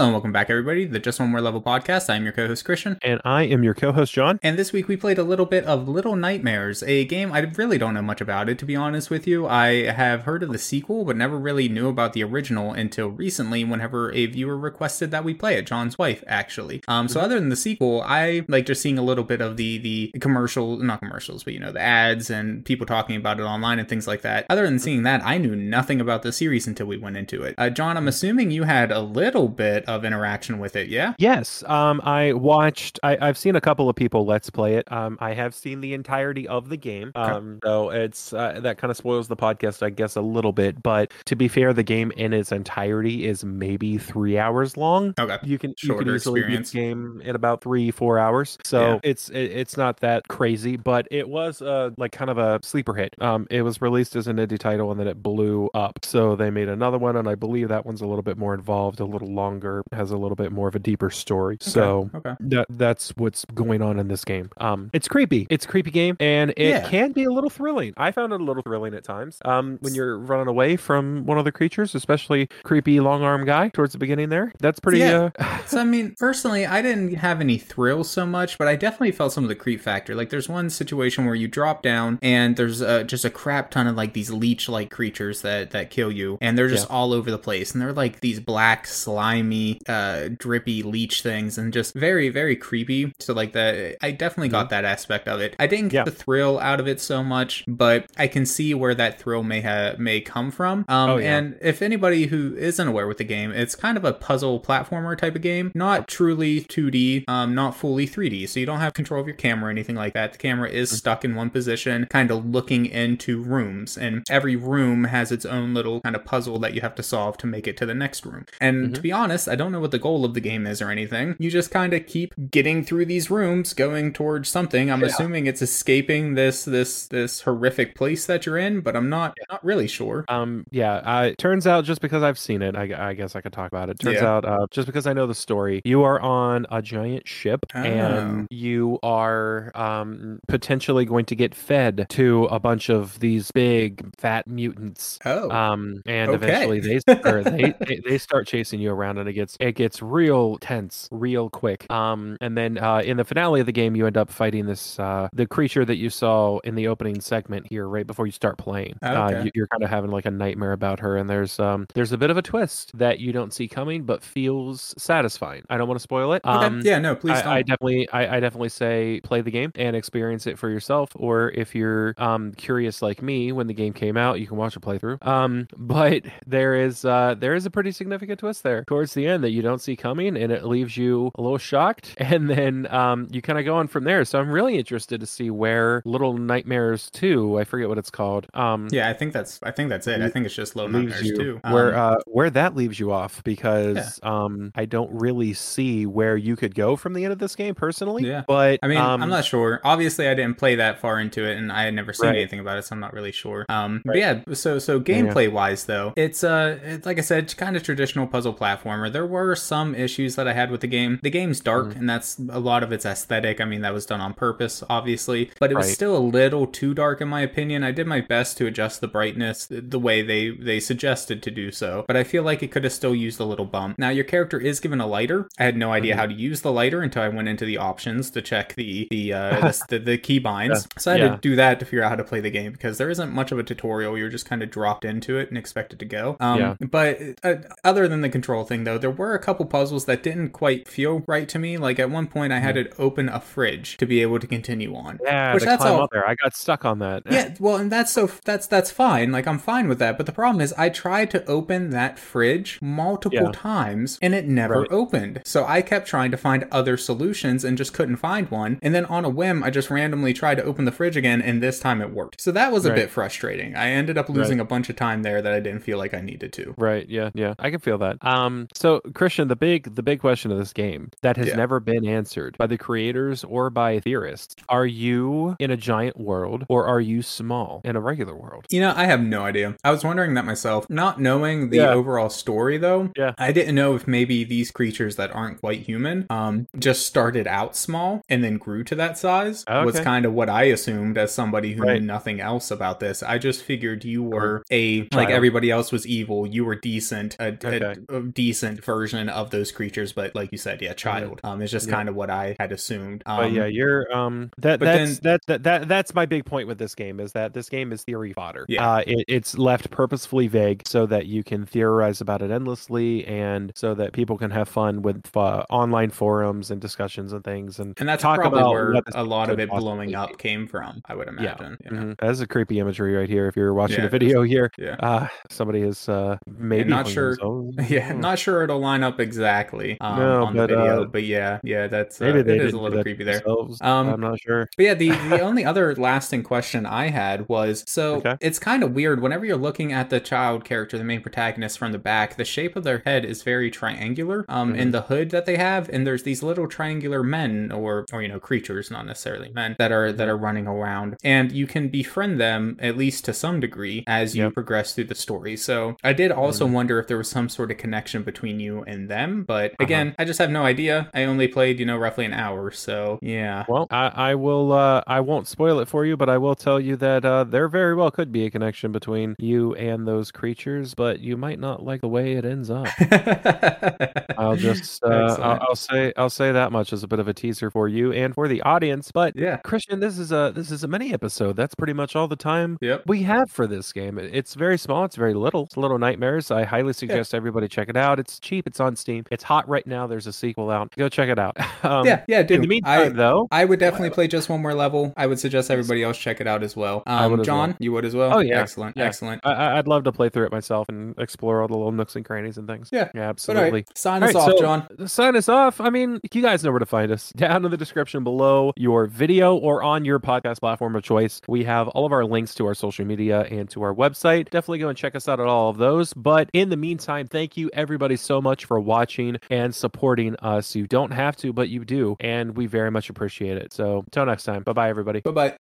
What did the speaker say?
Hello and welcome back, everybody, to the Just One More Level podcast. I'm your co host, Christian. And I am your co host, John. And this week we played a little bit of Little Nightmares, a game I really don't know much about it, to be honest with you. I have heard of the sequel, but never really knew about the original until recently, whenever a viewer requested that we play it, John's wife, actually. Um, so other than the sequel, I like just seeing a little bit of the the commercial, not commercials, but you know, the ads and people talking about it online and things like that. Other than seeing that, I knew nothing about the series until we went into it. Uh, John, I'm assuming you had a little bit of interaction with it, yeah? Yes. Um, I watched. I, I've seen a couple of people let's play it. Um, I have seen the entirety of the game. Um, so it's uh, that kind of spoils the podcast, I guess, a little bit. But to be fair, the game in its entirety is maybe three hours long. Okay. You can you can easily beat experience. the game in about three four hours. So Yeah. it's it, it's not that crazy, but it was uh like kind of a sleeper hit. Um, it was released as an indie title and then it blew up. So they made another one, and I believe that one's a little bit more involved, a little longer, has a little bit more of a deeper story. So okay. that that's what's going on in this game. Um, it's creepy. It's a creepy game, and it Yeah. can be a little thrilling. I found it a little thrilling at times. Um, when you're running away from one of the creatures, especially creepy long arm guy towards the beginning there. That's pretty. Yeah. Uh, So I mean, personally, I didn't have any thrills so much, but I definitely felt some of the creep factor. Like, there's one situation where you drop down and there's uh, just a crap ton of like these leech-like creatures that that kill you, and they're just Yeah. all over the place, and they're like these black, slimy, uh, drippy leech things, and just very, very creepy. So like that, I definitely got that aspect of it. I didn't get Mm-hmm. Yeah. the thrill out of it so much, but I can see where that thrill may have may come from. Um, Oh, yeah. and if anybody who isn't aware with the game, it's kind of a puzzle platformer type of game, not truly 2D, um, not fully 3D. So you don't have control of your camera or anything like that. The camera is stuck in one position, kind of looking into rooms, and every room has its own little kind of puzzle that you have to solve to make it to the next room. And Mm-hmm. to be honest, I don't know what the goal of the game is or anything. You just kind of keep getting through these rooms, going towards something. I'm Yeah. assuming it's escaping this this this horrific place that you're in, but I'm not not really sure. Um, yeah, uh, turns out just because I've seen it, I, I guess I could talk about it. Turns Yeah. out, uh, just because I know the story, you are on a giant ship Oh. and you are um, potentially going to get fed to a bunch of these big fat mutants. Oh. Um, and Okay. eventually they, they they they start chasing you around, and it gets it gets real tense, real quick. Um, and then uh, in the finale of the game, you end up fighting this uh, the creature that you saw in the opening segment here, right before you start playing. Uh, Okay. you, you're kind of having like a nightmare about her, and there's um there's a bit of a twist that you don't see coming, but feels satisfying. I don't want to spoil it. Okay. Um, yeah, no, please don't. I, I definitely, I, I definitely say play the game and experience it for yourself. Or if you're um, curious like me, when the game came out, you can watch a playthrough. Um, but there is, uh, there is a pretty significant twist there towards the end that you don't see coming, and it leaves you a little shocked. And then um, you kind of go on from there. So I'm really interested to see where Little Nightmares Two, I forget what it's called. Um, yeah, I think that's I think that's it. I think it's just Little nightmares you too. where Um, uh where that leaves you off because um I don't really see where you could go from the end of this game personally. Yeah. But I mean, um, I'm not sure. Obviously, I didn't play that far into it, and I had never seen Right. anything about it, so I'm not really sure. Um, but yeah, so so gameplay wise, though, it's uh, it's, like I said, it's kind of traditional puzzle platformer. There were some issues that I had with the game. The game's dark, Mm-hmm. and that's a lot of its aesthetic. I mean, that was done on purpose, obviously, but it was still a little too dark in my opinion. I did my best to adjust the brightness the way they they suggested to do so, but I feel like it could have still used a little bump. Now, your character is given a lighter. I had no idea Mm-hmm. how to use the lighter until I went into the options to check the the uh, the, the, the key binds. Yeah. So I had Yeah. to do that to figure out how to play the game because there isn't much of a tutorial. You're just kind of dropped into it and expected to go. Um, Yeah. But uh, other than the control thing, though, there were a couple puzzles that didn't quite feel right to me. Like at one point, I had to open a fridge to be able to continue on. Yeah, which that's climb all- up there. I got stuck on that. Yeah, well, and that's so that's that's fine. Like I'm fine with that. But the problem is, I tried to open that fridge multiple Yeah. times, and it never Right. opened. So I kept trying to find other solutions and just couldn't find one. And then on a whim, I just randomly tried to open the fridge again, and this time it worked. So that was a Right. bit frustrating. I ended up losing a bunch of time there that I didn't feel like I needed to. Right. Yeah. Yeah. I can feel that. Um. So Christian, the big the big question of this game that has Yeah. never been answered by the creators or by theorists: Are you in a giant world or are you small in a regular world? You know, I have no idea. I was wondering that myself. Not knowing the Yeah. overall story, though, Yeah. I didn't know if maybe these creatures that aren't quite human um, just started out small and then grew to that size. Was kind of what I assumed as somebody who Right. knew nothing else about this. I just figured you were a like everybody else was evil. You were decent, a, a- a decent version of those creatures, but like you said, yeah, child. Um, is just Yeah. kind of what I had assumed. Um, but yeah, you're um that but that's that, that that that's my big point with this game is that this game is theory fodder. Yeah. Uh, it, it's left purposefully vague so that you can theorize about it endlessly and so that people can have fun with uh, online forums and discussions and things and and that's talk probably about where a lot of it blowing up came from. I would Yeah. imagine. you know? Mhm. That is a creepy imagery right here. If you're watching Yeah, the video here, Yeah. uh, somebody is uh, maybe not sure- Yeah, not sure it'll line up exactly um, No, on the but, video, uh, but yeah, yeah, that's uh, maybe they it is a little creepy there. Um, I'm not sure. But yeah, the, the only other lasting question I had was so Okay. it's kind of weird whenever you're looking at the child character, the main protagonist from the back, the shape of their head is very triangular um, in the hood that they have, and there's these little triangular men or or you know creatures, not necessarily men, that are that are running around, and you can befriend them at least to some degree as you Yep. progress through the story. So I did also wonder if there was some sort of connection between you and them, but again, I just have no idea. I only played you know roughly an hour, so yeah. Well, I, I will. Uh, I won't spoil it for you, but I will tell you that uh, there very well could be a connection between you and those creatures, but you might not like the way it ends up. I'll just. Uh, I'll, I'll say. I'll say that much as a bit of a teaser for you and for the audience. But yeah. Christian, this is a this is a mini episode. That's pretty much all the time Yep. we have for this game. It's very small. It's very little. It's Little Nightmares. I highly suggest everybody check it out. It's cheap. It's on Steam. It's hot right now. There's a sequel out. Go check it out. Um, yeah, yeah, dude. In the meantime, I, though, I would definitely play just one more level. I would suggest everybody else check it out as well. Um, would John, well. you would as well. Oh, yeah. excellent, Yeah. excellent. I- I'd love to play through it myself and explore all the little nooks and crannies and things. Yeah. yeah, absolutely. right, sign All us right, off, so- John. Sign us off. I mean, you guys know where to find us. Down in the description below your video or on your podcast platform of choice. We have all of our links to our social media and to our website. Definitely go and check us out at all of those. But in the meantime, thank you everybody much for watching and supporting us. You don't have to, but you do. And we very much appreciate it. So until next time, bye bye, everybody. Bye bye.